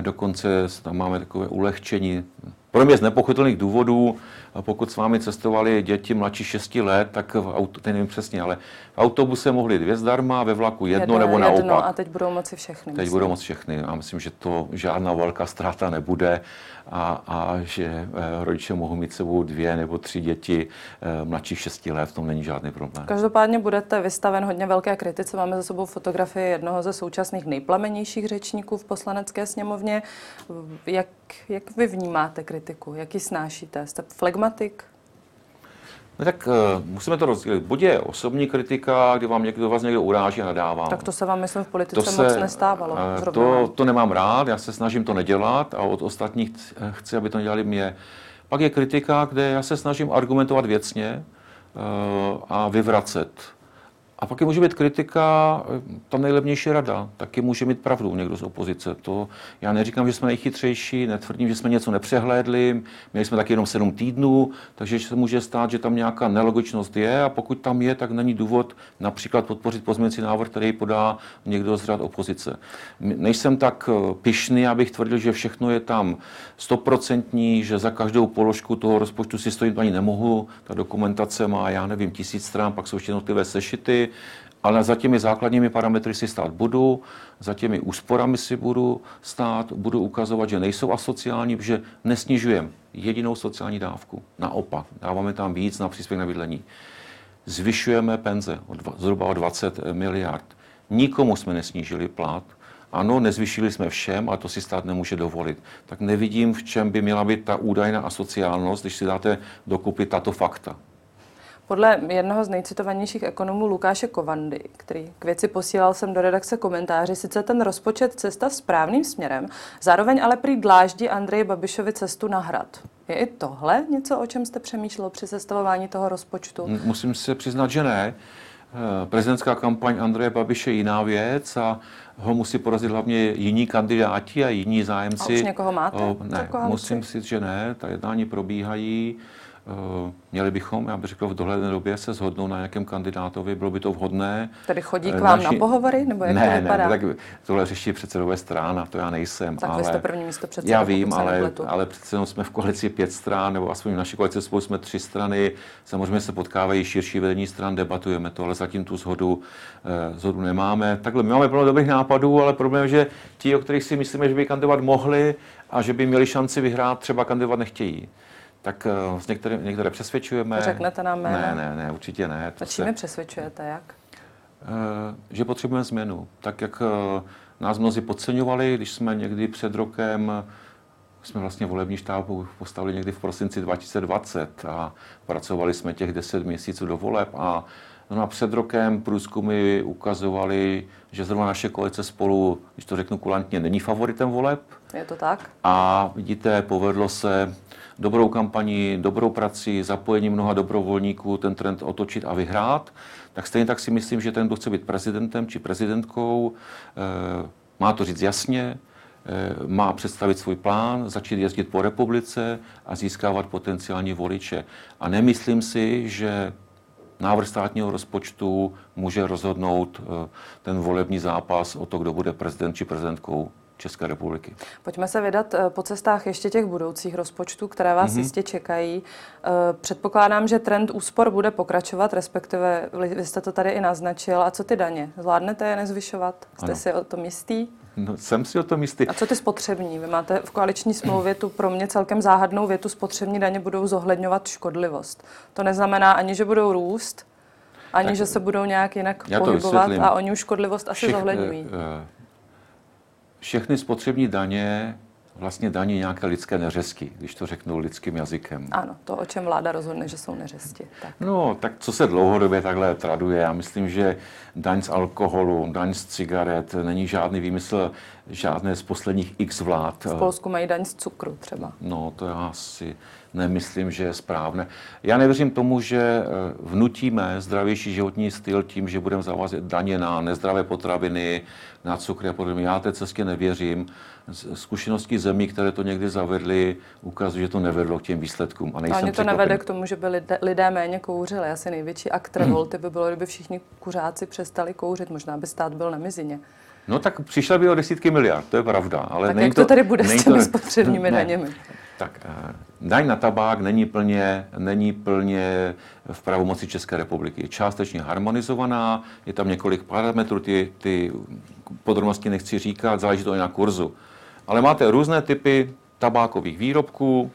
Dokonce tam máme takové ulehčení. Pro mě z nepochopitelných důvodů, pokud s vámi cestovali děti mladší 6 let, tak v auto, nevím přesně, ale v autobuse mohli dvě zdarma, ve vlaku jedno, jedno nebo naopak. Jedno a teď budou moci všechny. Teď myslím. budou moci všechny. A myslím, že to žádná velká ztráta nebude a, a že eh, rodiče mohou mít sebou dvě nebo tři děti eh, mladších 6 let, v tom není žádný problém. Každopádně budete vystaven hodně velké kritice. Máme za sebou fotografii jednoho ze současných nejplamenějších řečníků v poslanecké sněmovně. Jak, jak vy vnímáte kritiku? Jak ji snášíte? Jste flegmatik? No tak uh, musíme to rozdělit. Buď je osobní kritika, kdy vám někdo vás někdo uráží a nadává. Tak to se vám, myslím, v politice to se, moc nestávalo. Uh, to, to nemám rád, já se snažím to nedělat a od ostatních chci, aby to dělali mě. Pak je kritika, kde já se snažím argumentovat věcně uh, a vyvracet a pak může být kritika, ta nejlevnější rada, taky může mít pravdu někdo z opozice. To já neříkám, že jsme nejchytřejší, netvrdím, že jsme něco nepřehlédli, měli jsme taky jenom sedm týdnů, takže se může stát, že tam nějaká nelogičnost je a pokud tam je, tak není důvod například podpořit pozměňující návrh, který podá někdo z řad opozice. Nejsem tak eh, pišný, abych tvrdil, že všechno je tam stoprocentní, že za každou položku toho rozpočtu si stojím ani nemohu. Ta dokumentace má, já nevím, tisíc stran, pak jsou ještě jednotlivé sešity, ale za těmi základními parametry si stát budu, za těmi úsporami si budu stát, budu ukazovat, že nejsou asociální, že nesnižujeme jedinou sociální dávku. Naopak, dáváme tam víc na příspěvek na bydlení. Zvyšujeme penze o dva, zhruba o 20 miliard. Nikomu jsme nesnížili plat, ano, nezvyšili jsme všem, a to si stát nemůže dovolit. Tak nevidím, v čem by měla být ta údajná asociálnost, když si dáte dokupy tato fakta. Podle jednoho z nejcitovanějších ekonomů Lukáše Kovandy, který k věci posílal jsem do redakce komentáři, sice ten rozpočet cesta správným směrem, zároveň ale prý dláždí Andreji Babišovi cestu na hrad. Je i tohle něco, o čem jste přemýšlel při sestavování toho rozpočtu? Musím se přiznat, že ne. Eh, prezidentská kampaň Andreje Babiše je jiná věc a ho musí porazit hlavně jiní kandidáti a jiní zájemci. A už někoho máte? O, ne, musím si, že ne. Ta jednání probíhají. Eh, měli bychom, já bych řekl, v dohledné době se shodnout na nějakém kandidátovi, bylo by to vhodné. Tady chodí k vám Naši... na pohovory, nebo jak ne, to vypadá? Ne, tak tohle řeší předsedové strana, to já nejsem. Tak ale... vy jste první místo předseda, Já vím, ale, ale přece jenom jsme v koalici pět stran, nebo aspoň v naší koalici spolu jsme tři strany. Samozřejmě se potkávají širší vedení stran, debatujeme to, ale zatím tu shodu, eh, shodu nemáme. Takhle, my máme plno dobrých nápadů, ale problém je, že ti, o kterých si myslíme, že by kandidovat mohli a že by měli šanci vyhrát, třeba kandidovat nechtějí tak uh, některé, některé přesvědčujeme. Řeknete nám jméno? Ne, ne, ne, určitě ne. To a čím se, přesvědčujete, jak? Uh, že potřebujeme změnu. Tak, jak uh, nás mnozí podceňovali, když jsme někdy před rokem jsme vlastně volební štáb postavili někdy v prosinci 2020 a pracovali jsme těch 10 měsíců do voleb a no a před rokem průzkumy ukazovali, že zrovna naše koalice spolu, když to řeknu kulantně, není favoritem voleb. Je to tak? A vidíte, povedlo se dobrou kampaní, dobrou prací, zapojení mnoha dobrovolníků ten trend otočit a vyhrát, tak stejně tak si myslím, že ten, kdo chce být prezidentem či prezidentkou, eh, má to říct jasně, eh, má představit svůj plán, začít jezdit po republice a získávat potenciální voliče. A nemyslím si, že návrh státního rozpočtu může rozhodnout eh, ten volební zápas o to, kdo bude prezident či prezidentkou České republiky. Pojďme se vydat eh, po cestách ještě těch budoucích rozpočtů, které vás mm-hmm. jistě čekají. Eh, předpokládám, že trend úspor bude pokračovat, respektive vy jste to tady i naznačil. A co ty daně? Zvládnete je nezvyšovat? Jste ano. si o tom jistý? No, jsem si o tom jistý. A co ty spotřební? Vy máte v koaliční smlouvě tu pro mě celkem záhadnou větu, spotřební daně budou zohledňovat škodlivost. To neznamená ani, že budou růst, ani, tak, že se budou nějak jinak pohybovat a oni už škodlivost asi Všech, zohledňují. Uh, všechny spotřební daně vlastně daní nějaké lidské neřesti, když to řeknu lidským jazykem. Ano, to, o čem vláda rozhodne, že jsou neřesti. Tak. No, tak co se dlouhodobě takhle traduje, já myslím, že daň z alkoholu, daň z cigaret není žádný výmysl žádné z posledních x vlád. V Polsku mají daň z cukru třeba. No, to já si nemyslím, že je správné. Já nevěřím tomu, že eh, vnutíme zdravější životní styl tím, že budeme zavázet daně na nezdravé potraviny, na cukry a podobně. Já té cestě nevěřím. Zkušenosti zemí, které to někdy zavedly, ukazují, že to nevedlo k těm výsledkům. A, nejsem a to nevede k tomu, že by lidé, lidé méně kouřili. Asi největší akt revolty by bylo, kdyby všichni kuřáci přestali kouřit. Možná by stát byl na mizině. No tak přišla by o desítky miliard, to je pravda. Ale tak jak to, to tady bude s těmi to, spotřebními daněmi? Tak eh, daň na tabák není plně, není plně v pravomoci České republiky. Je částečně harmonizovaná, je tam několik parametrů, ty, ty podrobnosti nechci říkat, záleží to i na kurzu. Ale máte různé typy tabákových výrobků,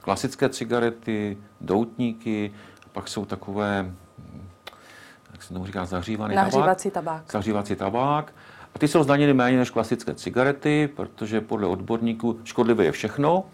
klasické cigarety, doutníky, pak jsou takové, jak se tomu říká, zahřívaný Nahřívací tabák. tabák. Zahřívací tabák. A ty jsou zdaněny méně než klasické cigarety, protože podle odborníků škodlivé je všechno.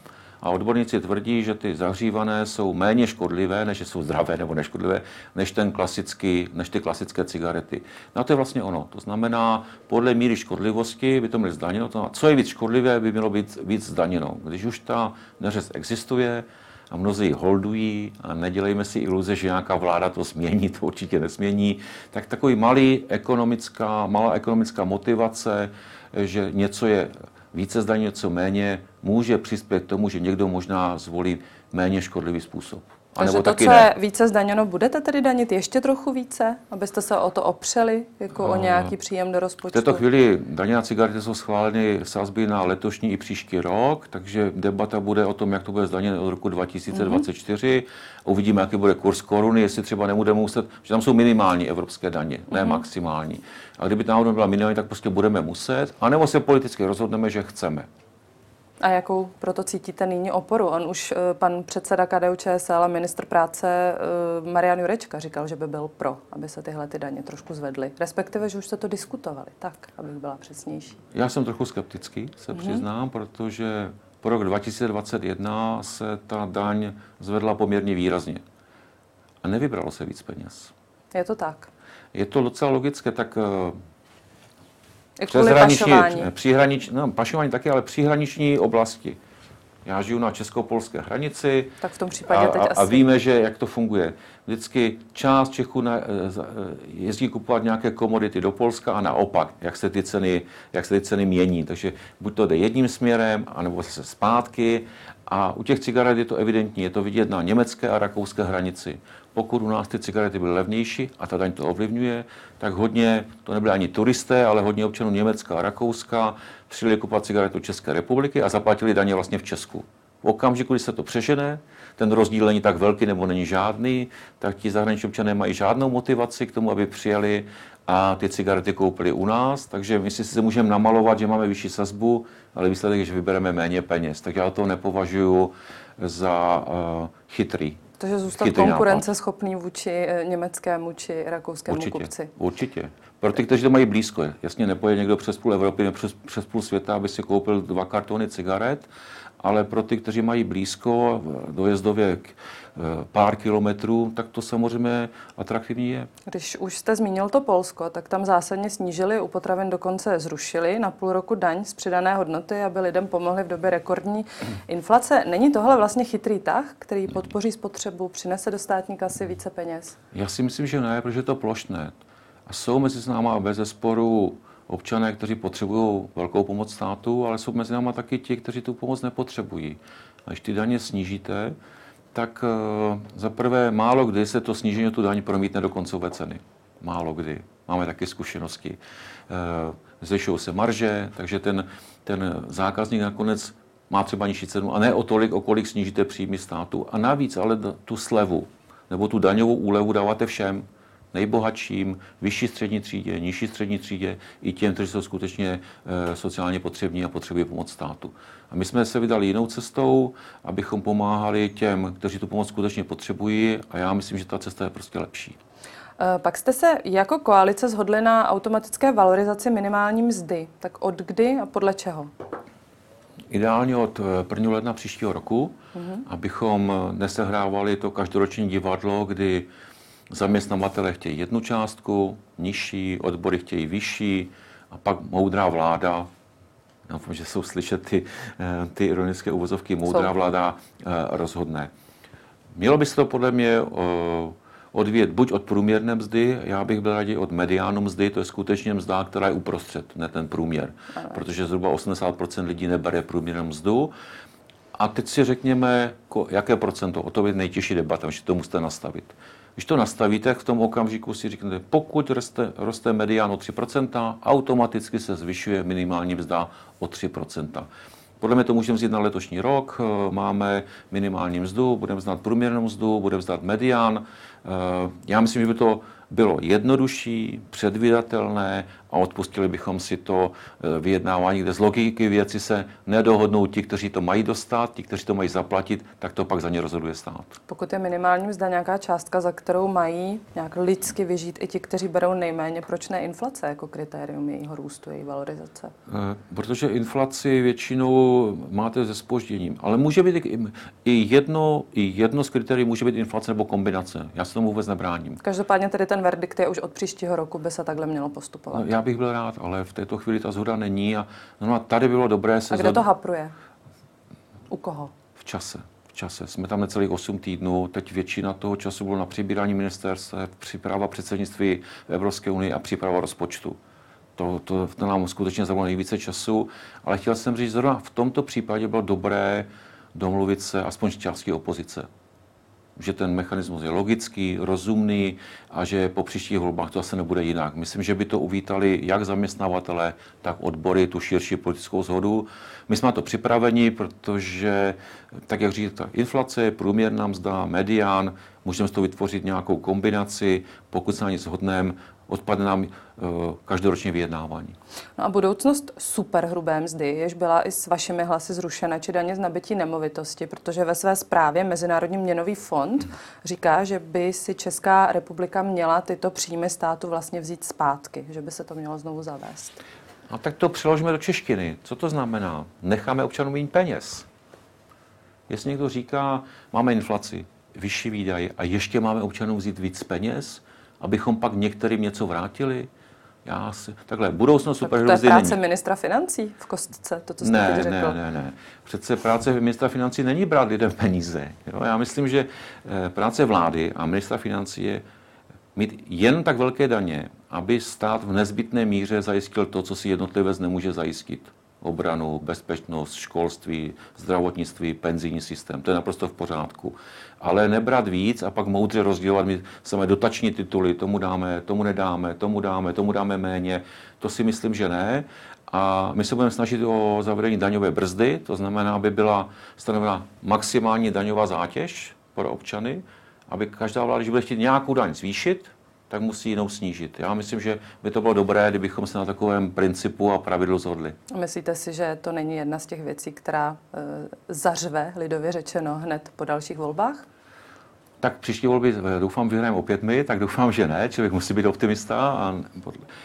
A odborníci tvrdí, že ty zahřívané jsou méně škodlivé, než jsou zdravé nebo neškodlivé, než, ten klasický, než ty klasické cigarety. No a to je vlastně ono. To znamená, podle míry škodlivosti by to mělo zdaněno. To co je víc škodlivé, by mělo být víc zdaněno. Když už ta neřez existuje, a mnozí holdují a nedělejme si iluze, že nějaká vláda to změní, to určitě nesmění, tak takový malý ekonomická, malá ekonomická motivace, že něco je více zdaní, něco méně, může přispět k tomu, že někdo možná zvolí méně škodlivý způsob. Takže anebo to, taky co ne. je více zdaněno, budete tedy danit ještě trochu více, abyste se o to opřeli, jako o nějaký příjem do V rozpočtu? této chvíli daně na cigarety jsou schváleny sazby na letošní i příští rok, takže debata bude o tom, jak to bude zdaněno od roku 2024. Uvidíme, jaký bude kurz koruny, jestli třeba nebudeme muset, že tam jsou minimální evropské daně, ne maximální. A kdyby náhodou byla minimální, tak prostě budeme muset, anebo se politicky rozhodneme, že chceme. A jakou proto cítíte nyní oporu? On už eh, pan předseda KDU ČSL a ministr práce eh, Marian Jurečka říkal, že by byl pro, aby se tyhle ty daně trošku zvedly. Respektive, že už jste to diskutovali. Tak, abych byla přesnější. Já jsem trochu skeptický, se přiznám, protože po rok 2021 se ta daň zvedla poměrně výrazně. A nevybralo se víc peněz. Je to tak. Je to docela logické, tak eh, přeshraniční, příhraniční, no, pašování taky, ale příhraniční oblasti. Já žiju na česko-polské hranici Tak v tom a, případě teď a, asi... a víme, že jak to funguje. Vždycky část Čechů na, jezdí kupovat nějaké komodity do Polska a naopak, jak se ty ceny, jak se ty ceny mění. Takže buď to jde jedním směrem, anebo se zpátky. A u těch cigaret je to evidentní, je to vidět na německé a rakouské hranici. Pokud u nás ty cigarety byly levnější a ta daň to ovlivňuje, tak hodně, to nebyly ani turisté, ale hodně občanů Německa a Rakouska přijeli kupovat cigarety do České republiky a zaplatili daně vlastně v Česku. V okamžiku, kdy se to přežene, ten rozdíl není tak velký nebo není žádný, tak ti zahraniční občané mají žádnou motivaci k tomu, aby přijeli a ty cigarety koupili u nás. Takže my si se můžeme namalovat, že máme vyšší sazbu, ale výsledek je, že vybereme méně peněz. Tak já to nepovažuji za uh, chytrý. Takže zůstat chytrý nápad. konkurenceschopný vůči eh, německému či rakouskému Určitě, kupci. určitě. Pro ty, kteří to mají blízko, jasně nepojede někdo přes půl Evropy nebo přes, přes půl světa, aby si koupil dva kartony cigaret, ale pro ty, kteří mají blízko, dojezdově k- pár kilometrů, tak to samozřejmě atraktivní je. Když už jste zmínil to Polsko, tak tam zásadně snížili, u potravin dokonce zrušili na půl roku daň z přidané hodnoty, aby lidem pomohli v době rekordní inflace. Není tohle vlastně chytrý tah, který podpoří spotřebu, přinese do státní kasy více peněz? Já si myslím, že ne, protože je to plošné. A jsou mezi náma bez zesporu občané, kteří potřebují velkou pomoc státu, ale jsou mezi náma taky ti, kteří tu pomoc nepotřebují. A když ty daně snížíte, tak eh, za prvé málo kdy se to snížení tu daň promítne do koncové ceny. Málo kdy. Máme taky zkušenosti. Eh, Zvyšují se marže, takže ten, ten zákazník nakonec má třeba nižší cenu a ne o tolik, o kolik snížíte příjmy státu. A navíc ale tu slevu nebo tu daňovou úlevu dáváte všem nejbohatším, vyšší střední třídě, nižší střední třídě, i těm, kteří jsou skutečně eh, sociálně potřební a potřebují pomoc státu. A my jsme se vydali jinou cestou, abychom pomáhali těm, kteří tu pomoc skutečně potřebují a já myslím, že ta cesta je prostě lepší. Eh, Pak jste se jako koalice shodli na automatické valorizaci minimální mzdy. Tak od kdy a podle čeho? Ideálně od eh, 1. ledna příštího roku, abychom eh, nesehrávali to každoroční divadlo, kdy zaměstnavatele chtějí jednu částku, nižší, odbory chtějí vyšší a pak moudrá vláda, doufám, že jsou slyšet ty, eh, ty ironické uvozovky, moudrá Jsou. vláda eh, rozhodne. Mělo by se to podle mě eh, odvíjet buď od průměrné mzdy, já bych byl raději od mediánu mzdy, to je skutečně mzda, která je uprostřed, ne ten průměr, protože zhruba 80% lidí nebere průměrnou mzdu. A teď si řekněme, jaké procento, o to je nejtěžší debata, že to musíte nastavit. Když to nastavíte, v tom okamžiku si řeknete, pokud roste, roste medián o 3%, automaticky se zvyšuje minimální mzda o 3%. Podle mě to můžeme vzít na letošní rok. Eh, Máme minimální mzdu, budeme znát průměrnou mzdu, budeme znát medián. Eh, Já myslím, že by to bylo jednodušší, předvídatelné a odpustili bychom si to eh, vyjednávání, kde z logiky věci se nedohodnou ti, kteří to mají dostat, ti, kteří to mají zaplatit, tak to pak za ně rozhoduje stát. Pokud je minimální mzda nějaká částka, za kterou mají nějak lidsky vyžít i ti, kteří berou nejméně, proč ne inflace jako kritérium jejího růstu, její valorizace? Eh, Protože inflaci většinou máte se spožděním, ale může být i- jedno, i jedno z kritérií může být inflace nebo kombinace. Já se tomu vůbec nebráním. Každopádně tedy ten verdikt je už od příštího roku, by se takhle mělo postupovat. No, Já bych byl rád, ale v této chvíli ta zhoda není a no, tady bylo dobré se A zhod- to hapruje? U koho? v čase. V čase. Jsme tam necelých 8 týdnů, teď většina toho času bylo na přibírání ministerstev, příprava předsednictví v Evropské unii a příprava rozpočtu. To, to, to nám skutečně zabralo nejvíce času, ale chtěl jsem říct, zrovna v tomto případě bylo dobré domluvit se aspoň z části opozice. Že ten mechanismus je logický, rozumný a že po příštích volbách to zase nebude jinak. Myslím, že by to uvítali jak zaměstnavatele, tak odbory, tu širší politickou zhodu. My jsme na to připraveni, protože, tak jak říkáte, inflace, průměrná mzda, medián, můžeme z toho vytvořit nějakou kombinaci, pokud se na nic shodneme, odpadne nám uh, každoročně vyjednávání. No a budoucnost superhrubé mzdy, jež byla i s vašimi hlasy zrušena, či daně z nabití nemovitosti, protože ve své zprávě Mezinárodní měnový fond říká, že by si Česká republika měla tyto příjmy státu vlastně vzít zpátky, že by se to mělo znovu zavést. A tak to přeložíme do češtiny. Co to znamená? Necháme občanům méně peněz. Jestli někdo říká, máme inflaci, vyšší výdaje a ještě máme občanům vzít víc peněz, abychom pak některým něco vrátili? Já si, takhle, budoucnost tak To je práce není. ministra financí v kostce, to, co jste ne, řekl. Ne, ne, ne. Přece práce ministra financí není brát lidem peníze. Jo? Já myslím, že eh, práce vlády a ministra financí je mít jen tak velké daně, aby stát v nezbytné míře zajistil to, co si jednotlivec nemůže zajistit obranu, bezpečnost, školství, zdravotnictví, penzijní systém. To je naprosto v pořádku. Ale nebrat víc a pak moudře rozdělovat, my samé dotační tituly, tomu dáme, tomu nedáme, tomu dáme, tomu dáme méně, to si myslím, že ne. A my se budeme snažit o zavedení daňové brzdy, to znamená, aby byla stanovena maximální daňová zátěž pro občany, aby každá vláda, když bude chtít nějakou daň zvýšit, tak musí jinou snížit. Já myslím, že by to bylo dobré, kdybychom se na takovém principu a pravidlu zhodli. Myslíte si, že to není jedna z těch věcí, která e, zařve, lidově řečeno, hned po dalších volbách? Tak příští volby eh, doufám vyhrajeme opět my, tak doufám, že ne. Člověk musí být optimista. A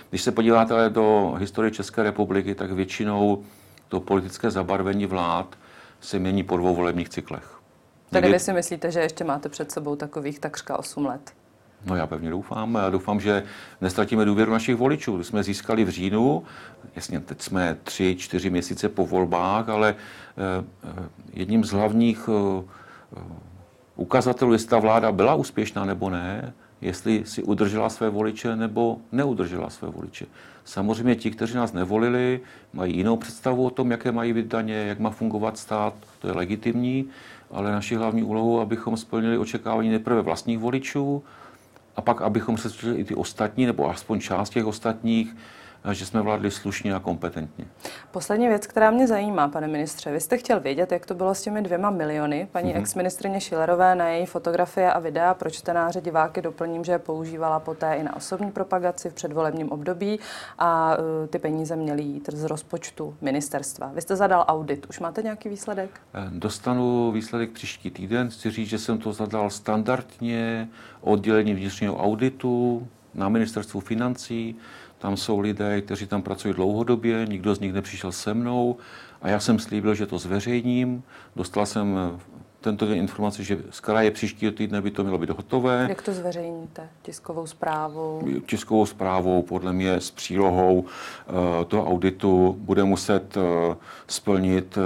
když se podíváte do historie České republiky, tak většinou to politické zabarvení vlád se mění po dvou volebních cyklech. Tedy vy si myslíte, že ještě máte před sebou takových takřka 8 let? No já pevně doufám. Já doufám, že nestratíme důvěru našich voličů. Když jsme získali v říjnu, jasně, teď jsme tři, čtyři měsíce po volbách, ale eh, eh, jedním z hlavních eh, ukazatelů, jestli ta vláda byla úspěšná nebo ne, jestli si udržela své voliče nebo neudržela své voliče. Samozřejmě ti, kteří nás nevolili, mají jinou představu o tom, jaké mají být daně, jak má fungovat stát, to je legitimní, ale naší hlavní úlohou, abychom splnili očekávání nejprve vlastních voličů, a pak, abychom se i ty ostatní, nebo aspoň část těch ostatních, že jsme vládli slušně a kompetentně. Poslední věc, která mě zajímá, pane ministře. Vy jste chtěl vědět, jak to bylo s těmi dvěma miliony. Paní mm-hmm. ex-ministrině Šilerové na její fotografie a videa pro čtenáře diváky doplním, že je používala poté i na osobní propagaci v předvolebním období a uh, ty peníze měly jít z rozpočtu ministerstva. Vy jste zadal audit. Už máte nějaký výsledek? Eh, dostanu výsledek příští týden. Chci říct, že jsem to zadal standardně oddělení vnitřního auditu na ministerstvu financí. Tam jsou lidé, kteří tam pracují dlouhodobě, nikdo z nich nepřišel se mnou a já jsem slíbil, že to zveřejním. Dostal jsem eh, tento den informaci, že z kraje příští týdne by to mělo být hotové. Jak to zveřejníte? Tiskovou zprávou? Tiskovou zprávou, podle mě s přílohou uh, toho auditu bude muset uh, splnit uh,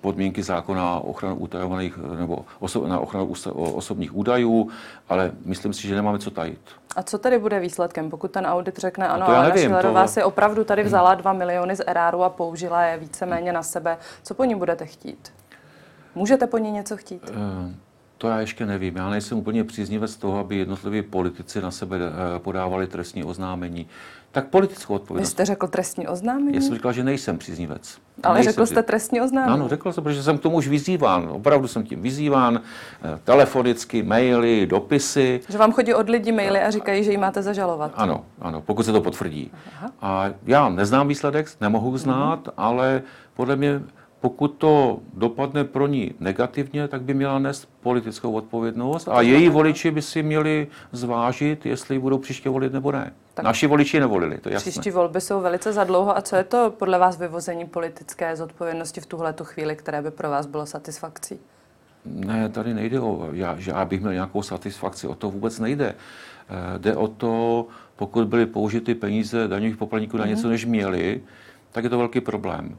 podmínky zákona o ochranu utajovaných nebo oso, na ochranu osobních údajů, ale myslím si, že nemáme co tajit. A co tady bude výsledkem, pokud ten audit řekne, ano, ale Šilerová to... si opravdu tady vzala dva miliony z eráru a použila je víceméně na sebe. Co po ní budete chtít? Můžete po ní něco chtít? Uh... To já ještě nevím. Já nejsem úplně příznivec toho, aby jednotliví politici na sebe eh, podávali trestní oznámení. Tak politickou odpovědnost. Vy jste řekl trestní oznámení? Já jsem říkal, že nejsem příznivec. Ale nejsem řekl jste trestní oznámení? Ano, řekl jsem, protože jsem k tomu už vyzýván. Opravdu jsem tím vyzýván. Eh, telefonicky, maily, dopisy. Že vám chodí od lidí maily a říkají, že ji máte zažalovat. Ano, ano, pokud se to potvrdí. Aha. A já neznám výsledek, nemohu znát, mhm. ale podle mě pokud to dopadne pro ní negativně, tak by měla nést politickou odpovědnost a její voliči by si měli zvážit, jestli budou příště volit nebo ne. Tak Naši voliči nevolili, to je jasné. Příští volby jsou velice zadlouho. A co je to podle vás vyvození politické zodpovědnosti v tuhle chvíli, které by pro vás bylo satisfakcí? Ne, tady nejde o, já, že já bych měl nějakou satisfakci, o to vůbec nejde. E, jde o to, pokud byly použity peníze daňových poplatníků na mm-hmm. něco, než měli, tak je to velký problém.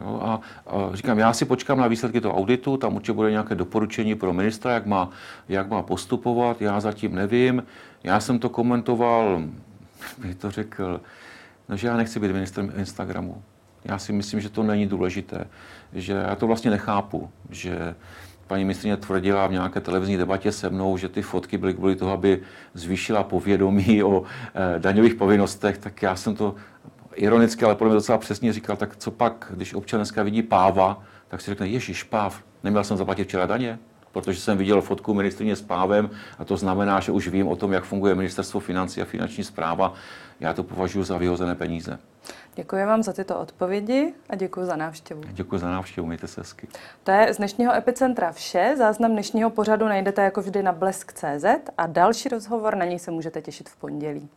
Jo, a, a říkám, já si počkám na výsledky toho auditu, tam určitě bude nějaké doporučení pro ministra, jak má, jak má postupovat, já zatím nevím. Já jsem to komentoval, bych to řekl, no, že já nechci být ministrem Instagramu. Já si myslím, že to není důležité, že já to vlastně nechápu, že paní ministrině tvrdila v nějaké televizní debatě se mnou, že ty fotky byly kvůli toho, aby zvýšila povědomí o e, daňových povinnostech, tak já jsem to ironicky, ale podle mě docela přesně říkal, tak co pak, když občan dneska vidí páva, tak si řekne, ježiš, páv, neměl jsem zaplatit včera daně? protože jsem viděl fotku ministrině s pávem a to znamená, že už vím o tom, jak funguje ministerstvo financí a finanční zpráva. Já to považuji za vyhozené peníze. Děkuji vám za tyto odpovědi a děkuji za návštěvu. Děkuji za návštěvu, mějte se hezky. To je z dnešního Epicentra vše. Záznam dnešního pořadu najdete jako vždy na blesk.cz a další rozhovor na něj se můžete těšit v pondělí.